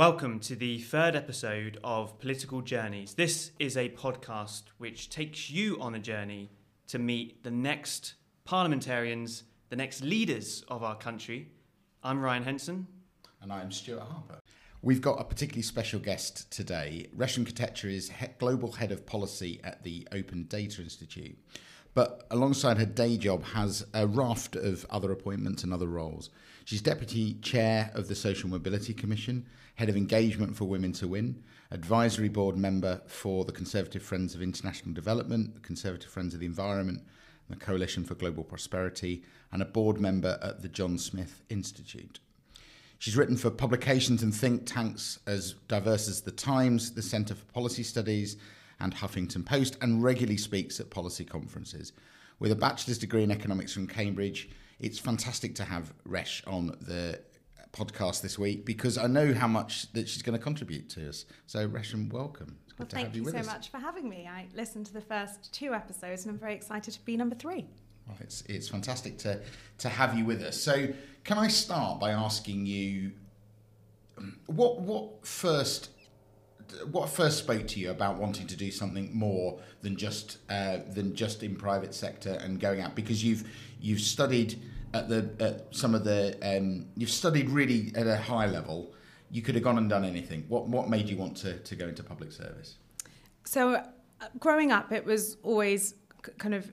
Welcome to the third episode of Political Journeys. This is a podcast which takes you on a journey to meet the next parliamentarians, the next leaders of our country. I'm Ryan Henson. And I'm Stewart Harper. We've got a particularly special guest today. Resham Kotecha is he- Global Head of Policy at the Open Data Institute. But alongside her day job, has a raft of other appointments and other roles. She's Deputy Chair of the Social Mobility Commission, Head of Engagement for Women to Win, Advisory Board Member for the Conservative Friends of International Development, the Conservative Friends of the Environment, the Coalition for Global Prosperity, and a board member at the John Smith Institute. She's written for publications and think tanks as diverse as The Times, the Centre for Policy Studies, and Huffington Post, and regularly speaks at policy conferences. With a bachelor's degree in economics from Cambridge, it's fantastic to have Resh on the podcast this week because I know how much that she's going to contribute to us. So, Resham, welcome. It's well, thank you, you so us. much for having me. I listened to the first two episodes and I'm very excited to be number three. Well, it's, it's fantastic to, to have you with us. So, can I start by asking you what, what first what first spoke to you about wanting to do something more than just uh, than just in private sector and going out? Because you've you've studied at the at some of the um, you've studied really at a high level. You could have gone and done anything. What what made you want to, to go into public service? So uh, growing up it was always kind of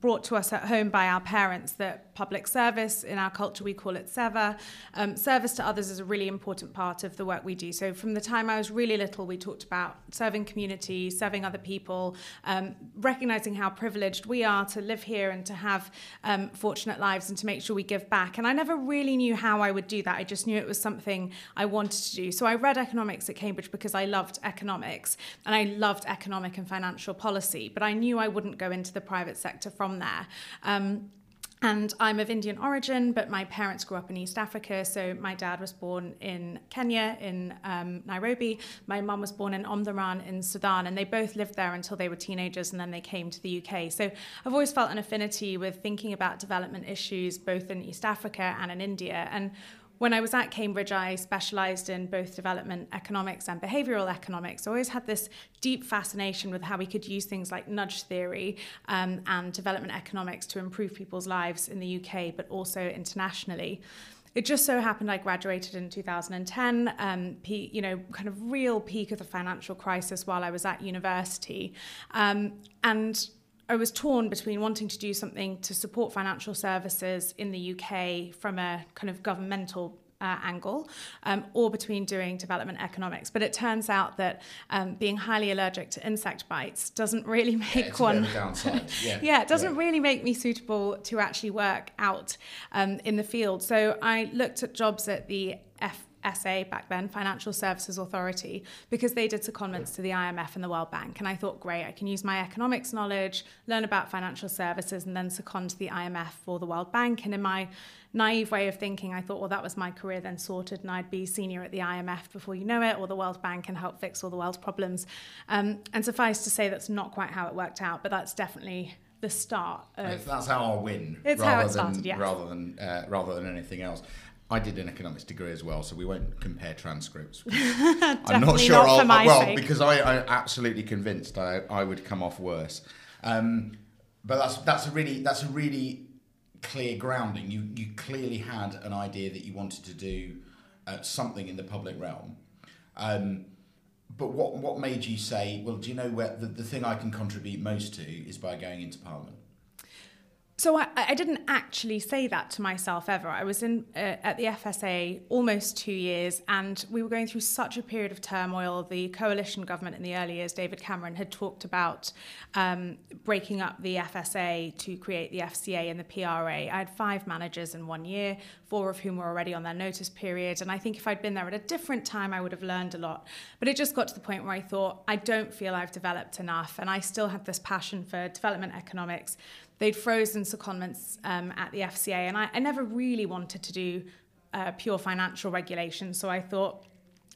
brought to us at home by our parents that public service, in our culture we call it seva, um, service to others is a really important part of the work we do. So from the time I was really little, we talked about serving community, serving other people, um, recognizing how privileged we are to live here and to have um, fortunate lives and to make sure we give back. And I never really knew how I would do that. I just knew it was something I wanted to do. So I read economics at Cambridge because I loved economics and I loved economic and financial policy, but I knew I wouldn't go into the private sector from there. Um, and I'm of Indian origin, but my parents grew up in East Africa. So my dad was born in Kenya, in um, Nairobi. My mum was born in Omdurman in Sudan, and they both lived there until they were teenagers, and then they came to the UK. So I've always felt an affinity with thinking about development issues, both in East Africa and in India. And when I was at Cambridge, I specialised in both development economics and behavioural economics. I always had this deep fascination with how we could use things like nudge theory um, and development economics to improve people's lives in the UK, but also internationally. It just so happened I graduated in 2010, um, you know, kind of real peak of the financial crisis while I was at university. Um, and I was torn between wanting to do something to support financial services in the UK from a kind of governmental uh, angle, um, or between doing development economics. But it turns out that um, being highly allergic to insect bites doesn't really make yeah, one. Yeah. yeah, it doesn't yeah. really make me suitable to actually work out um, in the field. So I looked at jobs at the F SA back then, Financial Services Authority, because they did secondments to the IMF and the World Bank. And I thought, great, I can use my economics knowledge, learn about financial services, and then second to the IMF or the World Bank. And in my naive way of thinking, I thought, well, that was my career then sorted, and I'd be senior at the IMF before you know it, or the World Bank and help fix all the world's problems. Um, and suffice to say, that's not quite how it worked out, but that's definitely the start. Of, that's how I win. It's how it started, than, yes. Rather than uh, rather than anything else. I did an economics degree as well, so we won't compare transcripts. I'm not sure. Not I'll, well, sake. because I, I'm absolutely convinced I, I would come off worse. Um, but that's that's a really that's a really clear grounding. You you clearly had an idea that you wanted to do uh, something in the public realm. Um, but what what made you say, well, do you know where the, the thing I can contribute most to is by going into Parliament? So I, I, didn't actually say that to myself ever. I was in uh, at the FSA almost two years, and we were going through such a period of turmoil. The coalition government in the early years, David Cameron, had talked about um, breaking up the FSA to create the FCA and the PRA. I had five managers in one year, four of whom were already on their notice period. And I think if I'd been there at a different time, I would have learned a lot. But it just got to the point where I thought, I don't feel I've developed enough, and I still had this passion for development economics they'd frozen secondments um, at the FCA, and I, I never really wanted to do uh, pure financial regulation. So I thought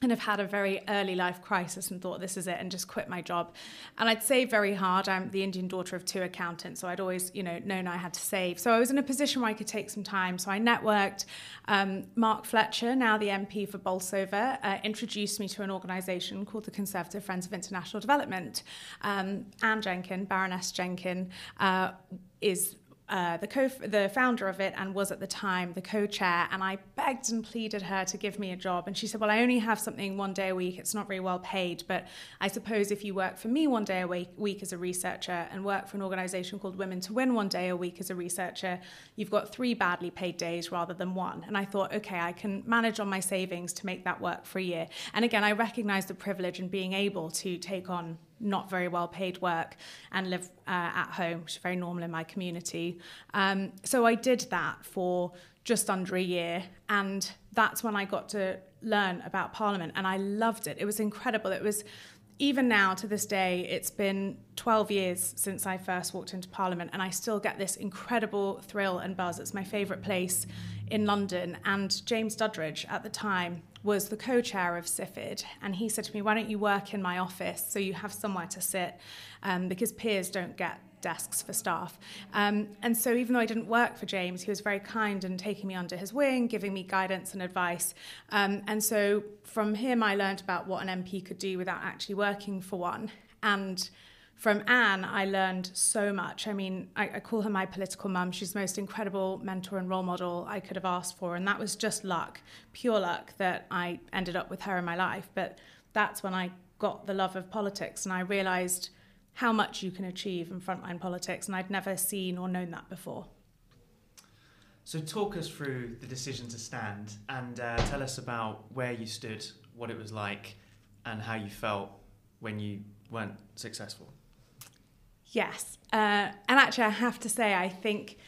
and have had a very early life crisis and thought this is it and just quit my job. And I'd save very hard. I'm the Indian daughter of two accountants, so I'd always, you know, known I had to save. So I was in a position where I could take some time. So I networked. Um, Mark Fletcher, now the MP for Bolsover, uh, introduced me to an organisation called the Conservative Friends of International Development. Um, Anne Jenkin, Baroness Jenkin, uh, is uh, the co the founder of it and was at the time the co-chair and I begged and pleaded her to give me a job and she said well I only have something one day a week it's not very well paid but I suppose if you work for me one day a week, week as a researcher and work for an organization called Women to Win one day a week as a researcher you've got three badly paid days rather than one. And I thought okay I can manage on my savings to make that work for a year. And again I recognize the privilege in being able to take on not very well paid work and live uh, at home, which is very normal in my community. Um, so I did that for just under a year, and that's when I got to learn about Parliament, and I loved it. It was incredible. It was even now to this day, it's been 12 years since I first walked into Parliament, and I still get this incredible thrill and buzz. It's my favourite place in London. And James Duddridge at the time was the co chair of CFID. And he said to me, Why don't you work in my office so you have somewhere to sit? Um, because peers don't get desks for staff. Um, and so, even though I didn't work for James, he was very kind and taking me under his wing, giving me guidance and advice. Um, and so, from him, I learned about what an MP could do without actually working for one. And from Anne, I learned so much. I mean, I, I call her my political mum. She's the most incredible mentor and role model I could have asked for. And that was just luck, pure luck, that I ended up with her in my life. But that's when I got the love of politics and I realized how much you can achieve in frontline politics. And I'd never seen or known that before. So, talk us through the decision to stand and uh, tell us about where you stood, what it was like, and how you felt when you weren't successful. Yes. Uh, and actually, I have to say, I think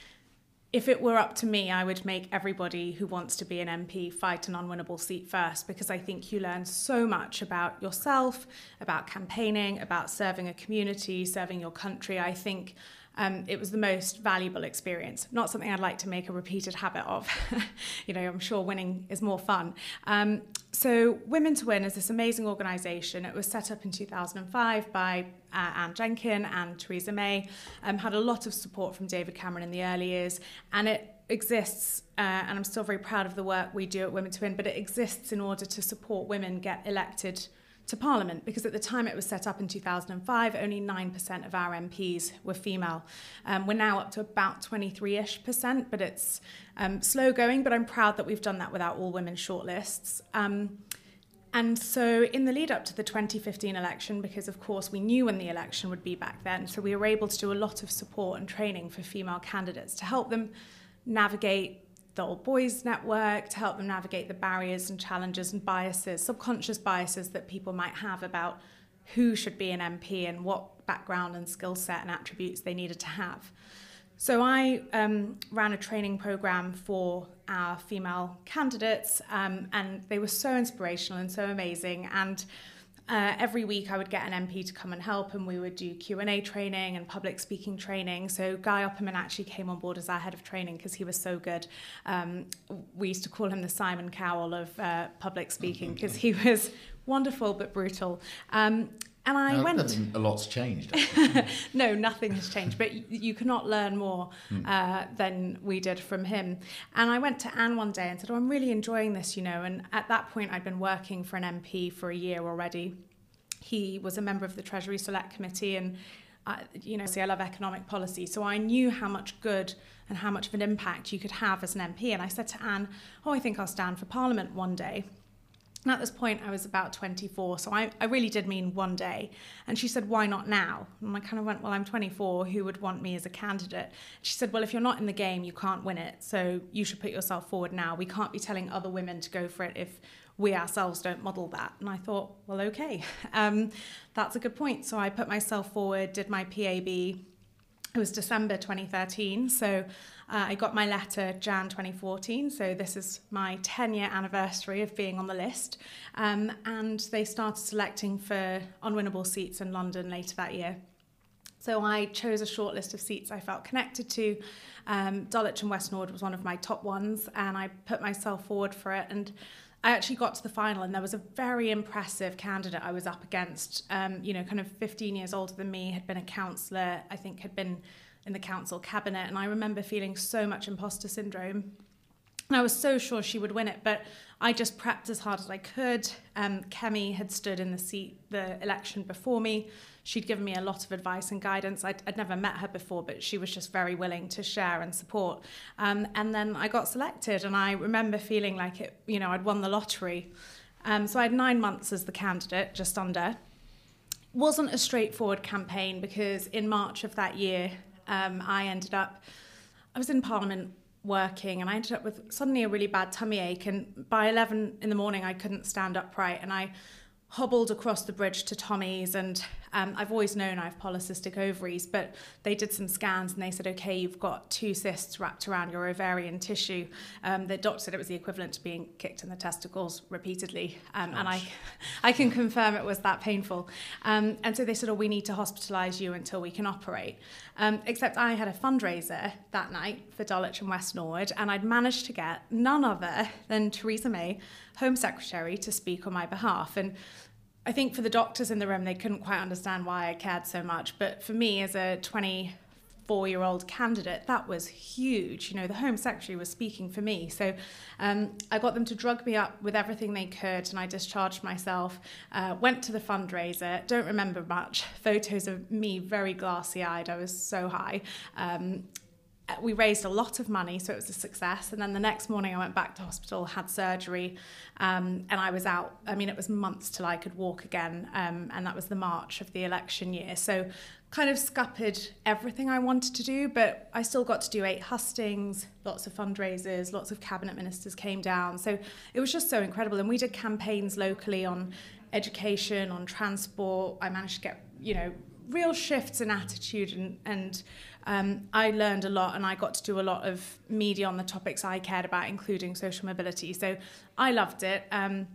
if it were up to me, I would make everybody who wants to be an MP fight an unwinnable seat first because I think you learn so much about yourself, about campaigning, about serving a community, serving your country. I think um, it was the most valuable experience. Not something I'd like to make a repeated habit of. you know, I'm sure winning is more fun. Um, so, Women to Win is this amazing organisation. It was set up in 2005 by uh, Anne Jenkin and Theresa May. Um, had a lot of support from David Cameron in the early years, and it exists, uh, and I'm still very proud of the work we do at Women to Win, but it exists in order to support women get elected to Parliament because at the time it was set up in 2005, only 9% of our MPs were female. Um, we're now up to about 23 ish percent, but it's um, slow going. But I'm proud that we've done that without all women shortlists. Um, and so, in the lead up to the 2015 election, because of course we knew when the election would be back then, so we were able to do a lot of support and training for female candidates to help them navigate the Old Boys Network to help them navigate the barriers and challenges and biases, subconscious biases that people might have about who should be an MP and what background and skill set and attributes they needed to have. So I um, ran a training program for our female candidates, um, and they were so inspirational and so amazing. And uh, every week I would get an MP to come and help and we would do Q&A training and public speaking training. So Guy Opperman actually came on board as our head of training because he was so good. Um, we used to call him the Simon Cowell of uh, public speaking because he was wonderful but brutal. Um, and I no, went. A lot's changed. no, nothing has changed, but you, you cannot learn more hmm. uh, than we did from him. And I went to Anne one day and said, "Oh, I'm really enjoying this," you know. And at that point, I'd been working for an MP for a year already. He was a member of the Treasury Select Committee, and uh, you know, see, I love economic policy, so I knew how much good and how much of an impact you could have as an MP. And I said to Anne, "Oh, I think I'll stand for Parliament one day." And at this point, I was about 24, so I, I really did mean one day. And she said, Why not now? And I kind of went, Well, I'm 24. Who would want me as a candidate? She said, Well, if you're not in the game, you can't win it. So you should put yourself forward now. We can't be telling other women to go for it if we ourselves don't model that. And I thought, Well, okay, um, that's a good point. So I put myself forward, did my PAB. It was December 2013. So uh, I got my letter Jan 2014, so this is my 10 year anniversary of being on the list. Um, and they started selecting for unwinnable seats in London later that year. So I chose a short list of seats I felt connected to. Um, Dulwich and West Norwood was one of my top ones, and I put myself forward for it. And I actually got to the final, and there was a very impressive candidate I was up against. Um, you know, kind of 15 years older than me, had been a councillor, I think had been in the council cabinet, and I remember feeling so much imposter syndrome. And I was so sure she would win it, but I just prepped as hard as I could. Um, Kemi had stood in the seat the election before me. She'd given me a lot of advice and guidance. I'd, I'd never met her before, but she was just very willing to share and support. Um, and then I got selected, and I remember feeling like it, you know, I'd won the lottery. Um, so I had nine months as the candidate, just under. Wasn't a straightforward campaign because in March of that year, um, I ended up, I was in Parliament working and I ended up with suddenly a really bad tummy ache and by 11 in the morning I couldn't stand upright and I hobbled across the bridge to Tommy's and um, I've always known I have polycystic ovaries but they did some scans and they said okay you've got two cysts wrapped around your ovarian tissue um, the doctor said it was the equivalent to being kicked in the testicles repeatedly um, and I, I can confirm it was that painful. Um, and so they said oh we need to hospitalise you until we can operate. Um, except I had a fundraiser that night for Dulwich and West Norwood and I'd managed to get none other than Theresa May Home Secretary to speak on my behalf. And I think for the doctors in the room, they couldn't quite understand why I cared so much. But for me, as a 24 year old candidate, that was huge. You know, the Home Secretary was speaking for me. So um, I got them to drug me up with everything they could, and I discharged myself, uh, went to the fundraiser. Don't remember much. Photos of me very glassy eyed. I was so high. Um, we raised a lot of money, so it was a success. And then the next morning, I went back to hospital, had surgery, um, and I was out. I mean, it was months till I could walk again, um, and that was the March of the election year. So, kind of scuppered everything I wanted to do, but I still got to do eight hustings, lots of fundraisers, lots of cabinet ministers came down. So, it was just so incredible. And we did campaigns locally on education, on transport. I managed to get, you know, real shifts in attitude and, and um, I learned a lot and I got to do a lot of media on the topics I cared about, including social mobility. So I loved it. Um,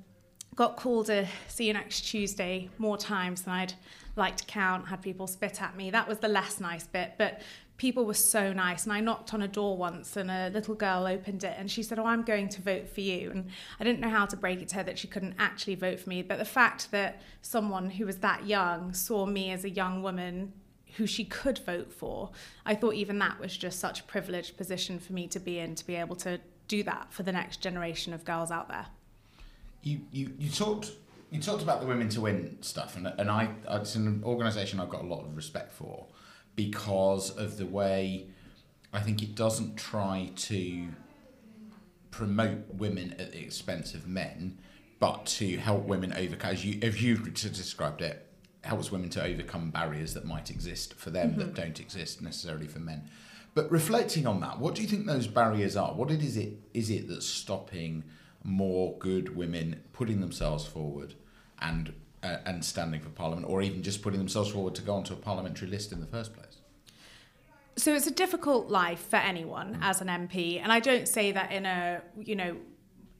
got called to see you next Tuesday more times than I'd like to count, had people spit at me. That was the less nice bit, but people were so nice. And I knocked on a door once and a little girl opened it and she said, Oh, I'm going to vote for you. And I didn't know how to break it to her that she couldn't actually vote for me. But the fact that someone who was that young saw me as a young woman who she could vote for. I thought even that was just such a privileged position for me to be in to be able to do that for the next generation of girls out there. You you, you talked you talked about the women to win stuff, and and I it's an organisation I've got a lot of respect for because of the way I think it doesn't try to promote women at the expense of men, but to help women overcome, as you if you've described it, helps women to overcome barriers that might exist for them mm-hmm. that don't exist necessarily for men. But reflecting on that, what do you think those barriers are? What is it is it that's stopping more good women putting themselves forward and uh, and standing for parliament, or even just putting themselves forward to go onto a parliamentary list in the first place? So it's a difficult life for anyone mm. as an MP, and I don't say that in a you know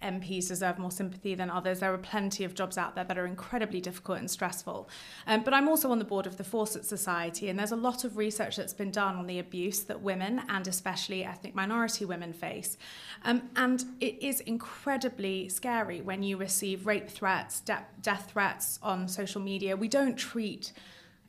MPs deserve more sympathy than others. There are plenty of jobs out there that are incredibly difficult and stressful. Um, but I'm also on the board of the Fawcett Society, and there's a lot of research that's been done on the abuse that women, and especially ethnic minority women, face. Um, and it is incredibly scary when you receive rape threats, de- death threats on social media. We don't treat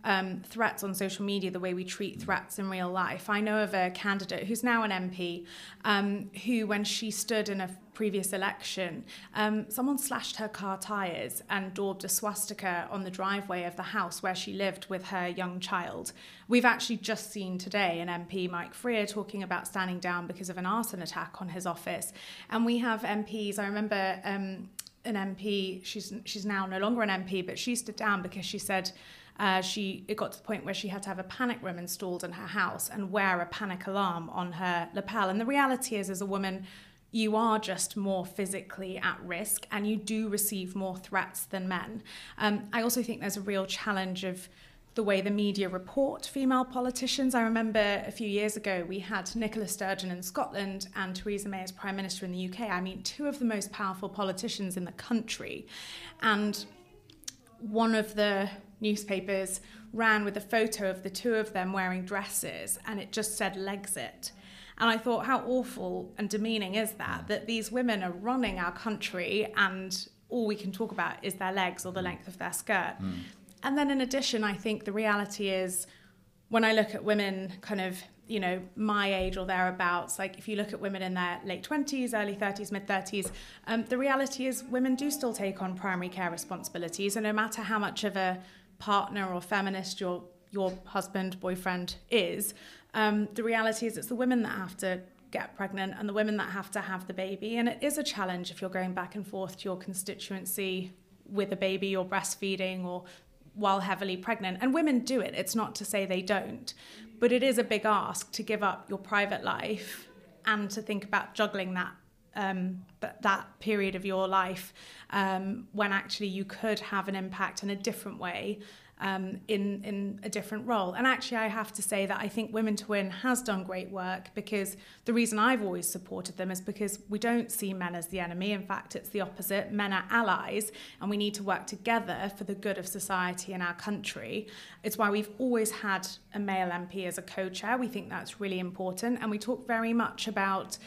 um, threats on social media the way we treat threats in real life. I know of a candidate who's now an MP um, who, when she stood in a previous election, um, someone slashed her car tyres and daubed a swastika on the driveway of the house where she lived with her young child. We've actually just seen today an MP, Mike Freer, talking about standing down because of an arson attack on his office. And we have MPs, I remember um, an MP, she's, she's now no longer an MP, but she stood down because she said, uh, she it got to the point where she had to have a panic room installed in her house and wear a panic alarm on her lapel. And the reality is, as a woman, you are just more physically at risk and you do receive more threats than men. Um, I also think there's a real challenge of the way the media report female politicians. I remember a few years ago we had Nicola Sturgeon in Scotland and Theresa May as Prime Minister in the UK. I mean, two of the most powerful politicians in the country. And one of the newspapers ran with a photo of the two of them wearing dresses and it just said Legs-it. And I thought, how awful and demeaning is that? That these women are running our country and all we can talk about is their legs or the length of their skirt. Mm. And then in addition, I think the reality is when I look at women kind of, you know, my age or thereabouts, like if you look at women in their late 20s, early 30s, mid 30s, um, the reality is women do still take on primary care responsibilities. And no matter how much of a partner or feminist your, your husband, boyfriend is, um, the reality is it's the women that have to get pregnant and the women that have to have the baby. And it is a challenge if you're going back and forth to your constituency with a baby or breastfeeding or while heavily pregnant. And women do it, it's not to say they don't, but it is a big ask to give up your private life and to think about juggling that. Um, that, period of your life um, when actually you could have an impact in a different way um, in, in a different role. And actually, I have to say that I think Women to Win has done great work because the reason I've always supported them is because we don't see men as the enemy. In fact, it's the opposite. Men are allies, and we need to work together for the good of society and our country. It's why we've always had a male MP as a co chair. We think that's really important. And we talk very much about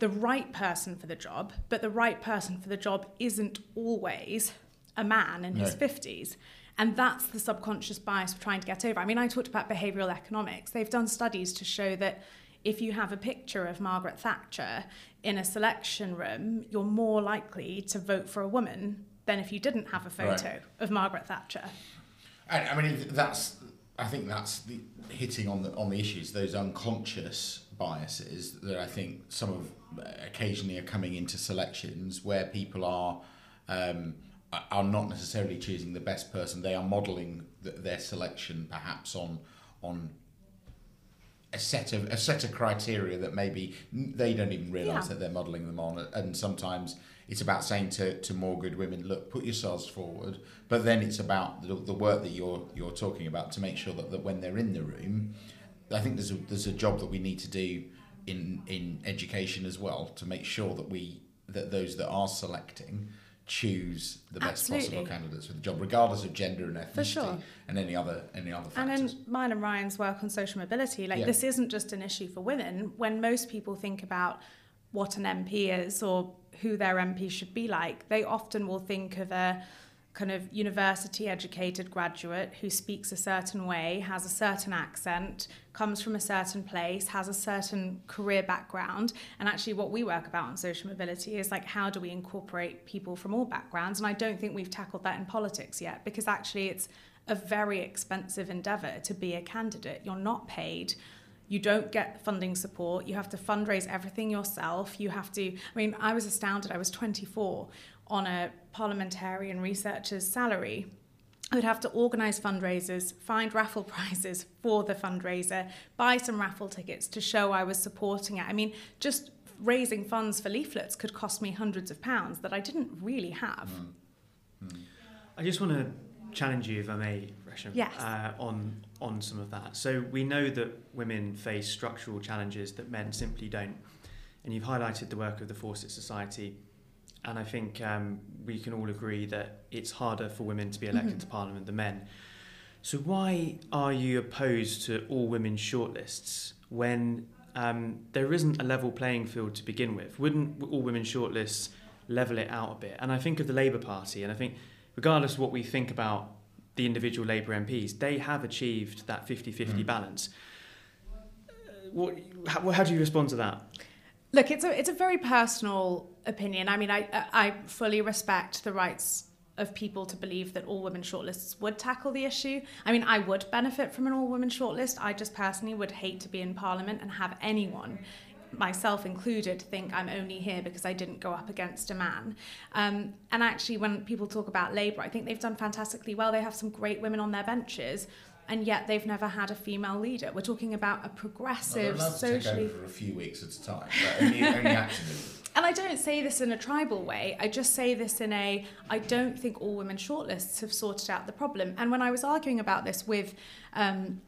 the right person for the job, but the right person for the job isn't always a man in no. his 50s. And that's the subconscious bias we're trying to get over. I mean, I talked about behavioural economics. They've done studies to show that if you have a picture of Margaret Thatcher in a selection room, you're more likely to vote for a woman than if you didn't have a photo right. of Margaret Thatcher. I, I mean, that's. I think that's the, hitting on the on the issues. Those unconscious biases that I think some of occasionally are coming into selections where people are. Um, are not necessarily choosing the best person. They are modelling the, their selection perhaps on on a set of a set of criteria that maybe they don't even realise yeah. that they're modelling them on. And sometimes it's about saying to, to more good women, look, put yourselves forward. But then it's about the, the work that you're you're talking about to make sure that, that when they're in the room, I think there's a there's a job that we need to do in in education as well to make sure that we that those that are selecting choose the best Absolutely. possible candidates for the job, regardless of gender and ethnicity sure. and any other any other factors. And then mine and Ryan's work on social mobility, like yeah. this isn't just an issue for women. When most people think about what an MP is or who their MP should be like, they often will think of a kind of university educated graduate who speaks a certain way, has a certain accent, comes from a certain place, has a certain career background. And actually, what we work about on social mobility is like, how do we incorporate people from all backgrounds? And I don't think we've tackled that in politics yet because actually, it's a very expensive endeavour to be a candidate. You're not paid you don't get funding support you have to fundraise everything yourself you have to i mean i was astounded i was 24 on a parliamentarian researcher's salary. I would have to organise fundraisers, find raffle prizes for the fundraiser, buy some raffle tickets to show I was supporting it. I mean, just raising funds for leaflets could cost me hundreds of pounds that I didn't really have. Mm. Mm. I just want to challenge you, if I may, Resham, yes. uh, on on some of that. So we know that women face structural challenges that men simply don't, and you've highlighted the work of the Fawcett Society and I think um, we can all agree that it's harder for women to be elected mm-hmm. to Parliament than men. So why are you opposed to all women shortlists when um, there isn't a level playing field to begin with? Wouldn't all women shortlists level it out a bit? And I think of the Labour Party, and I think regardless of what we think about the individual Labour MPs, they have achieved that 50-50 mm. balance. Uh, what, how, how do you respond to that? Look, it's a it's a very personal opinion. I mean, I I fully respect the rights of people to believe that all women shortlists would tackle the issue. I mean, I would benefit from an all women shortlist. I just personally would hate to be in Parliament and have anyone myself included, think I'm only here because I didn't go up against a man. Um, and actually, when people talk about Labour, I think they've done fantastically well. They have some great women on their benches and yet they've never had a female leader. We're talking about a progressive, well, socially. for a few weeks at a time, only, only And I don't say this in a tribal way. I just say this in a I don't think all women shortlists have sorted out the problem. And when I was arguing about this with um,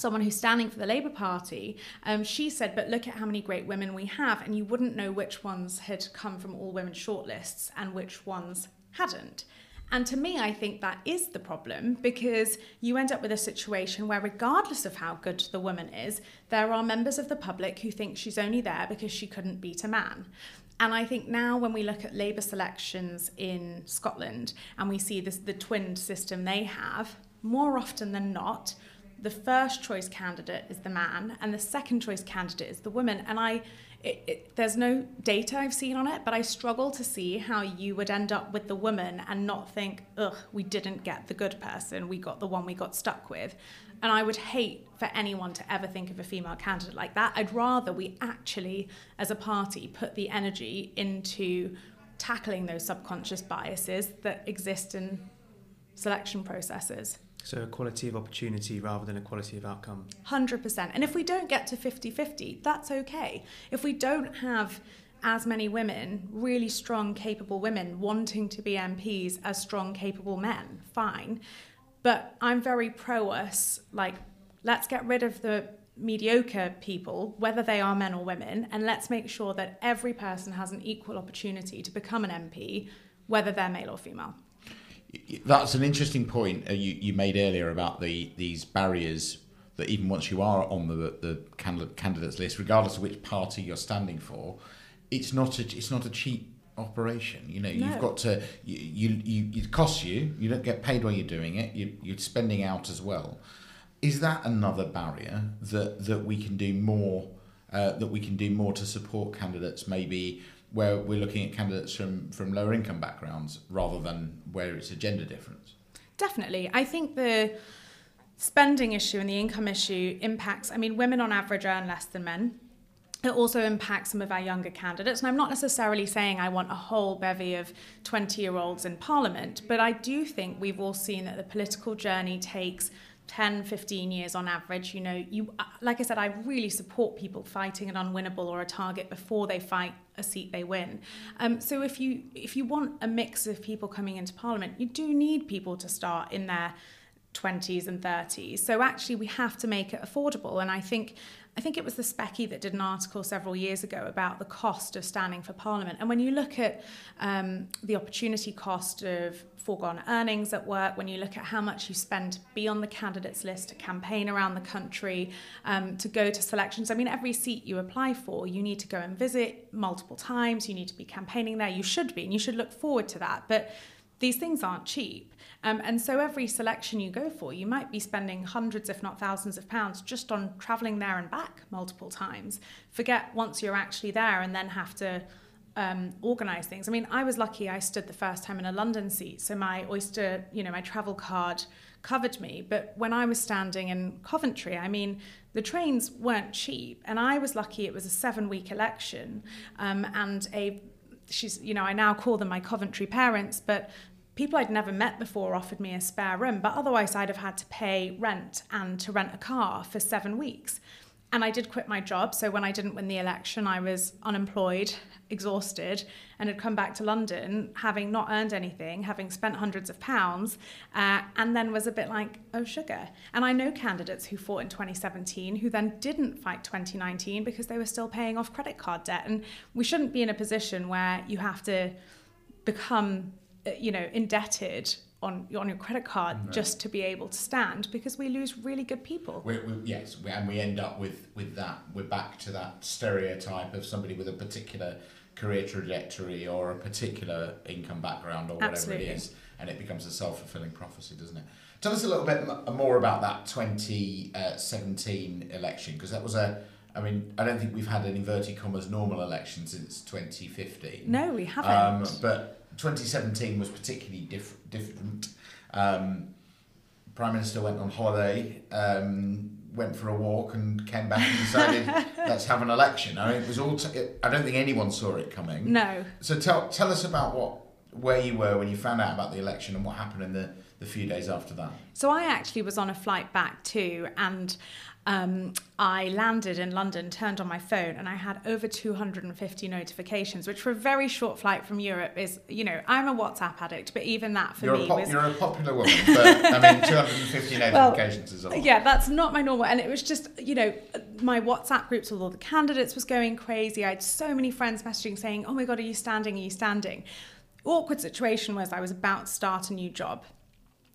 someone who's standing for the Labour Party, um, she said, but look at how many great women we have, and you wouldn't know which ones had come from all women shortlists and which ones hadn't. And to me, I think that is the problem because you end up with a situation where, regardless of how good the woman is, there are members of the public who think she's only there because she couldn't beat a man. And I think now when we look at Labour selections in Scotland and we see this, the twinned system they have, more often than not, the first choice candidate is the man and the second choice candidate is the woman. And I, it, it, there's no data I've seen on it, but I struggle to see how you would end up with the woman and not think, ugh, we didn't get the good person, we got the one we got stuck with. And I would hate for anyone to ever think of a female candidate like that. I'd rather we actually, as a party, put the energy into tackling those subconscious biases that exist in selection processes. So equality of opportunity rather than equality of outcome. 100%. And if we don't get to 50 50, that's okay. If we don't have as many women, really strong, capable women, wanting to be MPs as strong, capable men, fine. But I'm very pro us, like, let's get rid of the mediocre people, whether they are men or women, and let's make sure that every person has an equal opportunity to become an MP, whether they're male or female. That's an interesting point uh, you, you made earlier about the these barriers that even once you are on the the candidates list, regardless of which party you're standing for, it's not a it's not a cheap operation. You know, no. you've got to you, you you it costs you. You don't get paid while you're doing it. You, you're spending out as well. Is that another barrier that that we can do more? Uh, that we can do more to support candidates, maybe where we're looking at candidates from, from lower income backgrounds rather than where it's a gender difference? Definitely. I think the spending issue and the income issue impacts, I mean, women on average earn less than men. It also impacts some of our younger candidates. And I'm not necessarily saying I want a whole bevy of 20 year olds in Parliament, but I do think we've all seen that the political journey takes 10 15 years on average you know you uh, like i said i really support people fighting an unwinnable or a target before they fight a seat they win. Um, so if you if you want a mix of people coming into parliament you do need people to start in their 20s and 30s so actually we have to make it affordable and i think I think it was the Specky that did an article several years ago about the cost of standing for Parliament. And when you look at um, the opportunity cost of foregone earnings at work, when you look at how much you spend to be on the candidates list, to campaign around the country, um, to go to selections. I mean, every seat you apply for, you need to go and visit multiple times, you need to be campaigning there. You should be, and you should look forward to that. But these things aren't cheap. Um, and so every selection you go for, you might be spending hundreds, if not thousands, of pounds just on travelling there and back multiple times. Forget once you're actually there and then have to um, organise things. I mean, I was lucky I stood the first time in a London seat, so my Oyster, you know, my travel card covered me. But when I was standing in Coventry, I mean, the trains weren't cheap, and I was lucky it was a seven-week election, um, and a she's you know I now call them my Coventry parents, but people I'd never met before offered me a spare room, but otherwise I'd have had to pay rent and to rent a car for seven weeks. And I did quit my job. So when I didn't win the election, I was unemployed, exhausted, and had come back to London having not earned anything, having spent hundreds of pounds, uh, and then was a bit like, oh, sugar. And I know candidates who fought in 2017 who then didn't fight 2019 because they were still paying off credit card debt. And we shouldn't be in a position where you have to become, you know, indebted on on your credit card right. just to be able to stand because we lose really good people. we we yes, we, and we end up with with that. We're back to that stereotype of somebody with a particular career trajectory or a particular income background or whatever Absolutely. it is, and it becomes a self fulfilling prophecy, doesn't it? Tell us a little bit more about that 2017 election because that was a I mean, I don't think we've had an inverted commas normal election since 2015. No, we haven't. Um, but 2017 was particularly diff- different. Um, Prime Minister went on holiday, um, went for a walk, and came back and decided let's have an election. I mean, it was all. T- it, I don't think anyone saw it coming. No. So tell tell us about what where you were when you found out about the election and what happened in the the few days after that. So I actually was on a flight back too, and um, I landed in London, turned on my phone, and I had over 250 notifications, which for a very short flight from Europe is, you know, I'm a WhatsApp addict, but even that for you're me a pop, was. You're a popular woman, but I mean, 250 notifications well, is a lot. Yeah, that's not my normal. And it was just, you know, my WhatsApp groups with all the candidates was going crazy. I had so many friends messaging saying, oh my God, are you standing? Are you standing? awkward situation was I was about to start a new job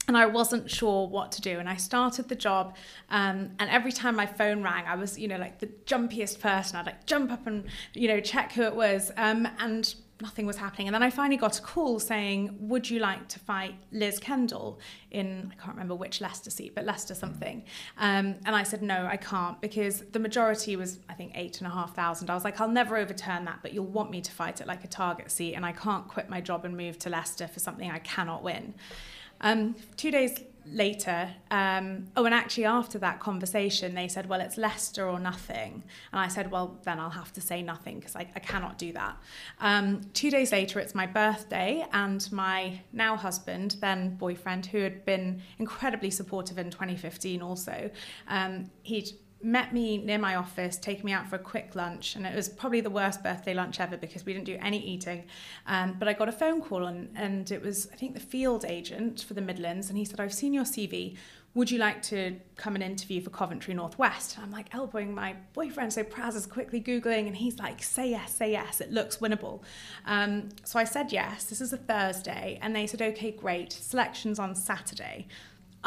and I wasn't sure what to do. And I started the job, um, and every time my phone rang, I was, you know, like the jumpiest person. I'd like jump up and, you know, check who it was, um, and nothing was happening. And then I finally got a call saying, "Would you like to fight Liz Kendall in I can't remember which Leicester seat, but Leicester something?" Um, and I said, "No, I can't because the majority was, I think, eight and a half thousand. I was like, I'll never overturn that, but you'll want me to fight it like a target seat, and I can't quit my job and move to Leicester for something I cannot win." Um, two days later, um, oh, and actually after that conversation, they said, well, it's Leicester or nothing. And I said, well, then I'll have to say nothing because I, I cannot do that. Um, two days later, it's my birthday, and my now husband, then boyfriend, who had been incredibly supportive in 2015 also, um, he'd met me near my office, taken me out for a quick lunch, and it was probably the worst birthday lunch ever because we didn't do any eating. Um, but I got a phone call, and, and it was, I think, the field agent for the Midlands, and he said, I've seen your CV. Would you like to come and interview for Coventry Northwest? And I'm like elbowing my boyfriend, so Praz is quickly Googling, and he's like, say yes, say yes, it looks winnable. Um, so I said yes, this is a Thursday, and they said, okay, great, selection's on Saturday.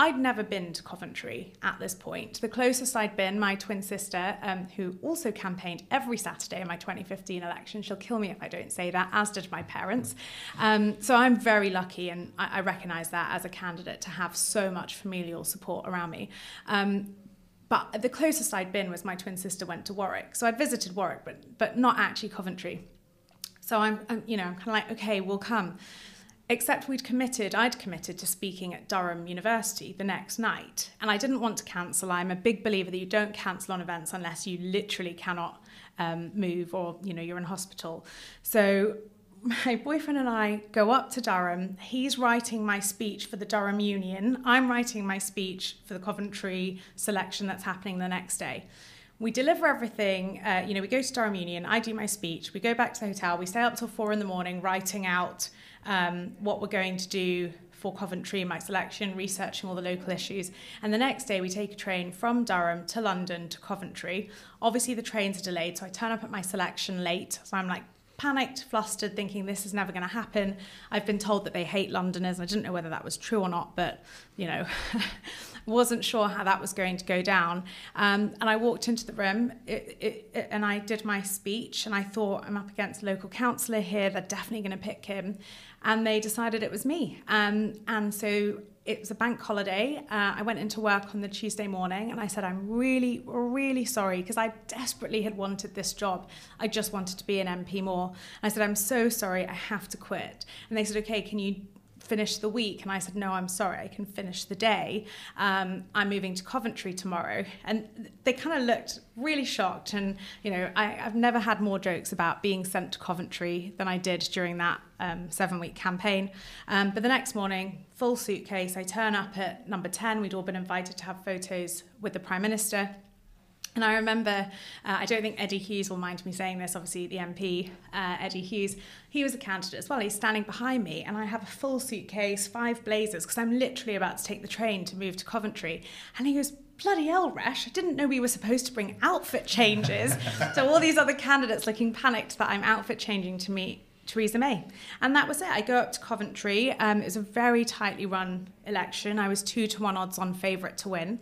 I'd never been to Coventry at this point. The closest I'd been, my twin sister, um, who also campaigned every Saturday in my 2015 election, she'll kill me if I don't say that, as did my parents. Um, so I'm very lucky, and I, I recognise that as a candidate to have so much familial support around me. Um, but the closest I'd been was my twin sister went to Warwick. So I'd visited Warwick, but, but not actually Coventry. So I'm, I'm you know, I'm kind of like, okay, we'll come. Except we'd committed, I'd committed to speaking at Durham University the next night. And I didn't want to cancel. I'm a big believer that you don't cancel on events unless you literally cannot um, move or, you know, you're in hospital. So my boyfriend and I go up to Durham. He's writing my speech for the Durham Union. I'm writing my speech for the Coventry selection that's happening the next day. We deliver everything. Uh, you know, we go to Durham Union. I do my speech. We go back to the hotel. We stay up till four in the morning writing out um, what we're going to do for Coventry, my selection, researching all the local issues. And the next day, we take a train from Durham to London to Coventry. Obviously, the trains are delayed, so I turn up at my selection late. So I'm like panicked, flustered, thinking this is never going to happen. I've been told that they hate Londoners, and I didn't know whether that was true or not, but you know, wasn't sure how that was going to go down. Um, and I walked into the room it, it, it, and I did my speech, and I thought, I'm up against a local councillor here, they're definitely going to pick him. And they decided it was me. Um, and so it was a bank holiday. Uh, I went into work on the Tuesday morning and I said, I'm really, really sorry because I desperately had wanted this job. I just wanted to be an MP more. And I said, I'm so sorry, I have to quit. And they said, okay, can you finish the week? And I said, no, I'm sorry, I can finish the day. Um, I'm moving to Coventry tomorrow. And they kind of looked really shocked. And, you know, I, have never had more jokes about being sent to Coventry than I did during that um, seven week campaign. Um, but the next morning, full suitcase, I turn up at number 10. We'd all been invited to have photos with the Prime Minister. And I remember, uh, I don't think Eddie Hughes will mind me saying this, obviously, the MP, uh, Eddie Hughes, he was a candidate as well. He's standing behind me, and I have a full suitcase, five blazers, because I'm literally about to take the train to move to Coventry. And he goes, Bloody hell, Resh, I didn't know we were supposed to bring outfit changes. so all these other candidates looking panicked that I'm outfit changing to meet Theresa May. And that was it. I go up to Coventry. Um, it was a very tightly run election. I was two to one odds on favourite to win.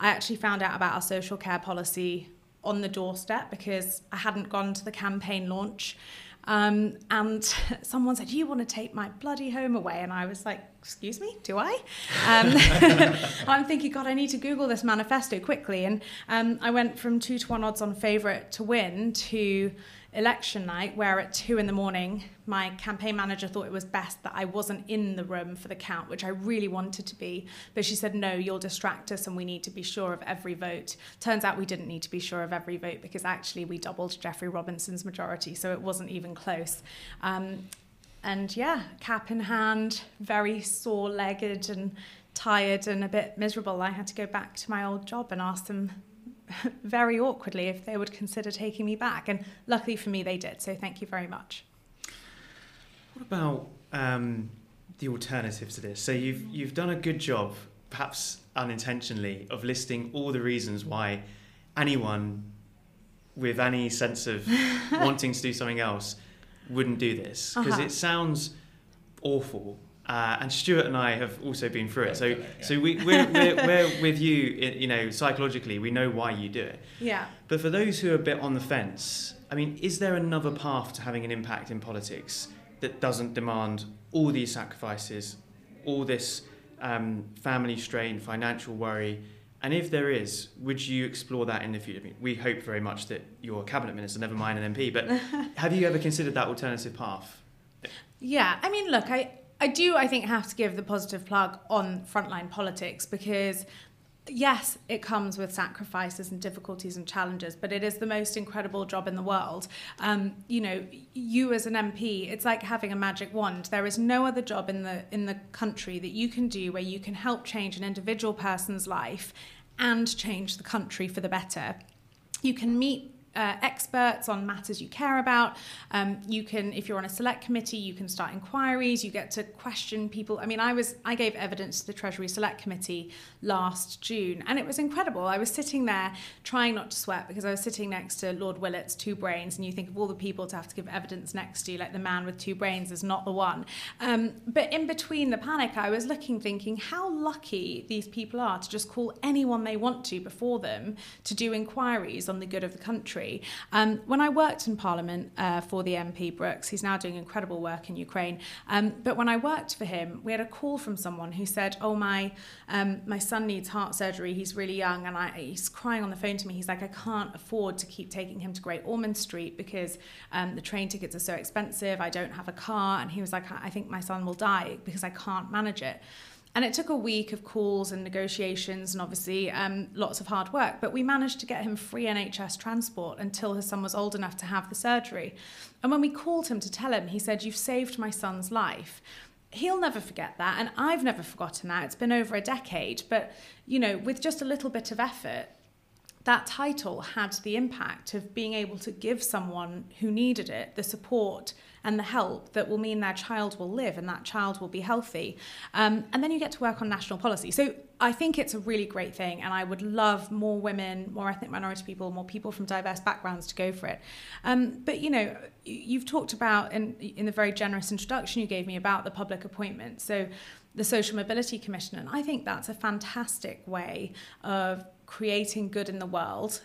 I actually found out about our social care policy on the doorstep because I hadn't gone to the campaign launch. Um, and someone said, You want to take my bloody home away? And I was like, Excuse me, do I? Um, I'm thinking, God, I need to Google this manifesto quickly. And um, I went from two to one odds on favourite to win to election night, where at two in the morning, my campaign manager thought it was best that I wasn't in the room for the count, which I really wanted to be. But she said, no, you'll distract us and we need to be sure of every vote. Turns out we didn't need to be sure of every vote because actually we doubled Geoffrey Robinson's majority, so it wasn't even close. Um, and yeah, cap in hand, very sore legged and tired and a bit miserable. I had to go back to my old job and ask them very awkwardly if they would consider taking me back. And luckily for me, they did. So thank you very much. What about um, the alternative to this? So you've you've done a good job, perhaps unintentionally, of listing all the reasons why anyone with any sense of wanting to do something else wouldn't do this because uh-huh. it sounds awful. Uh, and Stewart and I have also been through it, so Yeah. so we, we're, we're, we're with you. You know, psychologically, we know why you do it. Yeah. But for those who are a bit on the fence, I mean, is there another path to having an impact in politics that doesn't demand all these sacrifices, all this um, family strain, financial worry? And if there is, would you explore that in the future? I mean, we hope very much that you're a cabinet minister, never mind an MP. But have you ever considered that alternative path? Yeah, I mean, look, I, I do, I think, have to give the positive plug on frontline politics because, yes, it comes with sacrifices and difficulties and challenges, but it is the most incredible job in the world. Um, you know, you as an MP, it's like having a magic wand. There is no other job in the in the country that you can do where you can help change an individual person's life and change the country for the better. You can meet uh, experts on matters you care about. Um, you can, if you're on a select committee, you can start inquiries. You get to question people. I mean, I was I gave evidence to the Treasury Select Committee last June, and it was incredible. I was sitting there trying not to sweat because I was sitting next to Lord Willetts two brains, and you think of all the people to have to give evidence next to you, like the man with two brains is not the one. Um, but in between the panic, I was looking, thinking how lucky these people are to just call anyone they want to before them to do inquiries on the good of the country. Um, when I worked in Parliament uh, for the MP Brooks, he's now doing incredible work in Ukraine. Um, but when I worked for him, we had a call from someone who said, "Oh my, um, my son needs heart surgery. He's really young, and I, he's crying on the phone to me. He's like, I can't afford to keep taking him to Great Ormond Street because um, the train tickets are so expensive. I don't have a car." And he was like, "I I think my son will die because I can't manage it." And it took a week of calls and negotiations and obviously um, lots of hard work. But we managed to get him free NHS transport until his son was old enough to have the surgery. And when we called him to tell him, he said, You've saved my son's life. He'll never forget that. And I've never forgotten that. It's been over a decade. But, you know, with just a little bit of effort, that title had the impact of being able to give someone who needed it the support and the help that will mean their child will live and that child will be healthy. Um, and then you get to work on national policy. So I think it's a really great thing, and I would love more women, more ethnic minority people, more people from diverse backgrounds to go for it. Um, but you know, you've talked about in, in the very generous introduction you gave me about the public appointment. So the Social Mobility Commission, and I think that's a fantastic way of creating good in the world.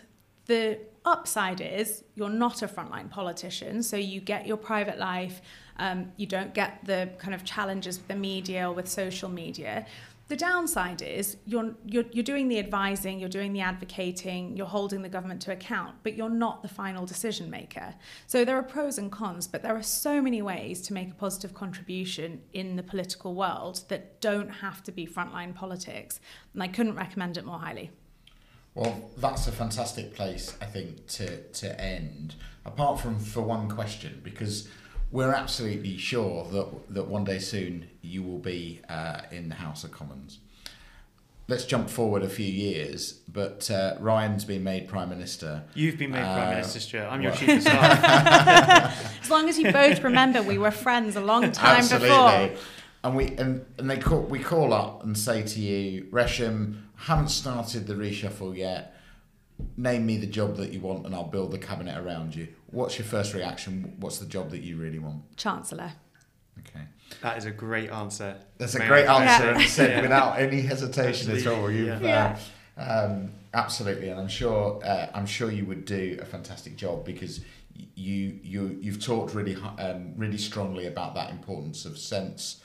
The upside is you're not a frontline politician, so you get your private life, um, you don't get the kind of challenges with the media or with social media. The downside is you're, you're, you're doing the advising, you're doing the advocating, you're holding the government to account, but you're not the final decision maker. So there are pros and cons, but there are so many ways to make a positive contribution in the political world that don't have to be frontline politics. And I couldn't recommend it more highly. Well, that's a fantastic place, I think, to, to end. Apart from for one question, because we're absolutely sure that that one day soon you will be uh, in the House of Commons. Let's jump forward a few years, but uh, Ryan's been made Prime Minister. You've been made Prime Uh, Minister, Stewart. I'm your well- Chief of Staff. As long as you both remember we were friends a long time Absolutely. before. And we and, and they call we call up and say to you, Resham, haven't started the reshuffle yet. Name me the job that you want, and I'll build the cabinet around you. What's your first reaction? What's the job that you really want? Chancellor. Okay, that is a great answer. that's a May great I- answer, Yeah. said Yeah. without any hesitation at all. Absolutely, You've, yeah. uh, um, absolutely, and I'm sure uh, I'm sure you would do a fantastic job because you you you've talked really um, really strongly about that importance of sense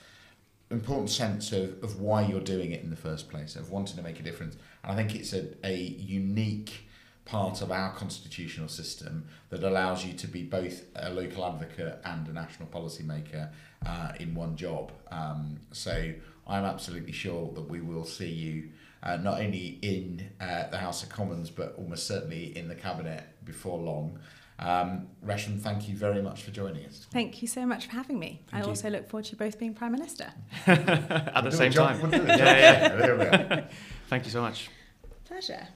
important sense of, of why you're doing it in the first place, of wanting to make a difference. And I think it's a, a unique part of our constitutional system that allows you to be both a local advocate and a national policymaker uh, in one job. Um, so I'm absolutely sure that we will see you uh, not only in uh, the House of Commons, but almost certainly in the Cabinet before long. Um, Resham, thank you very much for joining us. Thank you so much for having me. Thank I you. also look forward to you both being Prime Minister. At the We'll do same time. we'll do a job. Yeah, yeah. There we are. Thank you so much. Pleasure.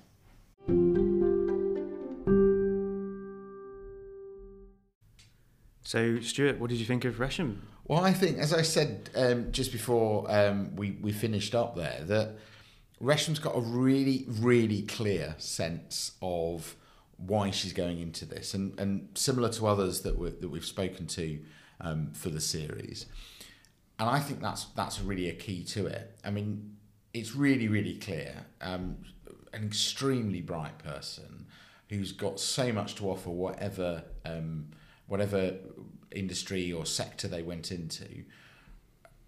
So, Stewart, what did you think of Resham? Well, I think, as I said um, just before um, we, we finished up there, that Resham's got a really, really clear sense of why she's going into this. And, and similar to others that, we that we've spoken to um, for the series, and I think that's that's really a key to it. I mean, it's really really clear. Um, an extremely bright person who's got so much to offer, whatever um, whatever industry or sector they went into.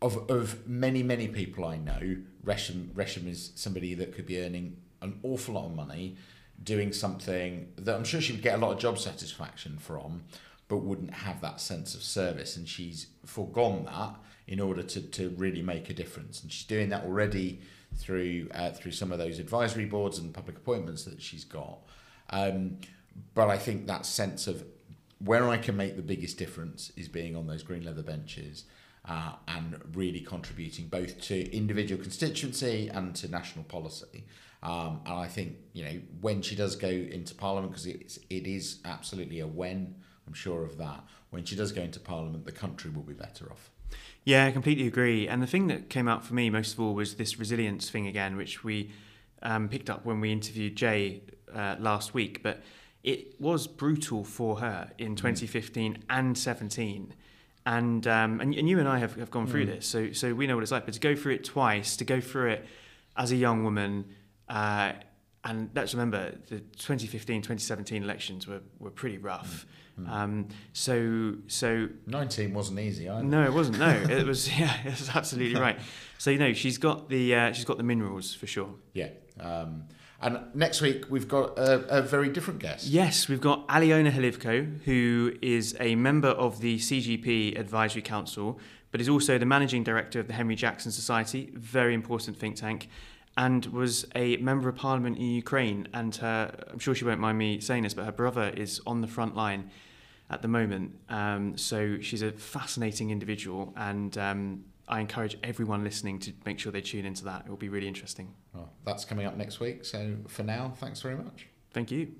Of, of many many people I know, Resham Resham is somebody that could be earning an awful lot of money, doing something that I'm sure she would get a lot of job satisfaction from, but wouldn't have that sense of service. And she's foregone that in order to, to really make a difference. And she's doing that already through uh, through some of those advisory boards and public appointments that she's got. Um, but I think that sense of where I can make the biggest difference is being on those green leather benches uh, and really contributing both to individual constituency and to national policy. Um, and I think you know when she does go into Parliament, because it's it is absolutely a when. I'm sure of that. When she does go into Parliament, the country will be better off. Yeah, I completely agree. And the thing that came out for me most of all was this resilience thing again, which we um, picked up when we interviewed Jay uh, last week. But it was brutal for her in 2015 mm. and 17. And, um, and and you and I have, have gone through mm. this, so so we know what it's like. But to go through it twice, to go through it as a young woman, uh, and let's remember the 2015 2017 elections were, were pretty rough. Mm. Um, so so 19 wasn't easy either. No, it wasn't. No, it was. Yeah, it was absolutely right. So you know she's got the uh, she's got the minerals for sure. Yeah. Um, and next week we've got a, a, very different guest. Yes, we've got Alyona Hlivco, who is a member of the CGP Advisory Council, but is also the managing director of the Henry Jackson Society, very important think tank and was a member of parliament in Ukraine. And her, I'm sure she won't mind me saying this, but her brother is on the front line at the moment. Um, so she's a fascinating individual, and um, I encourage everyone listening to make sure they tune into that. It will be really interesting. Well, that's coming up next week. So for now, thanks very much. Thank you.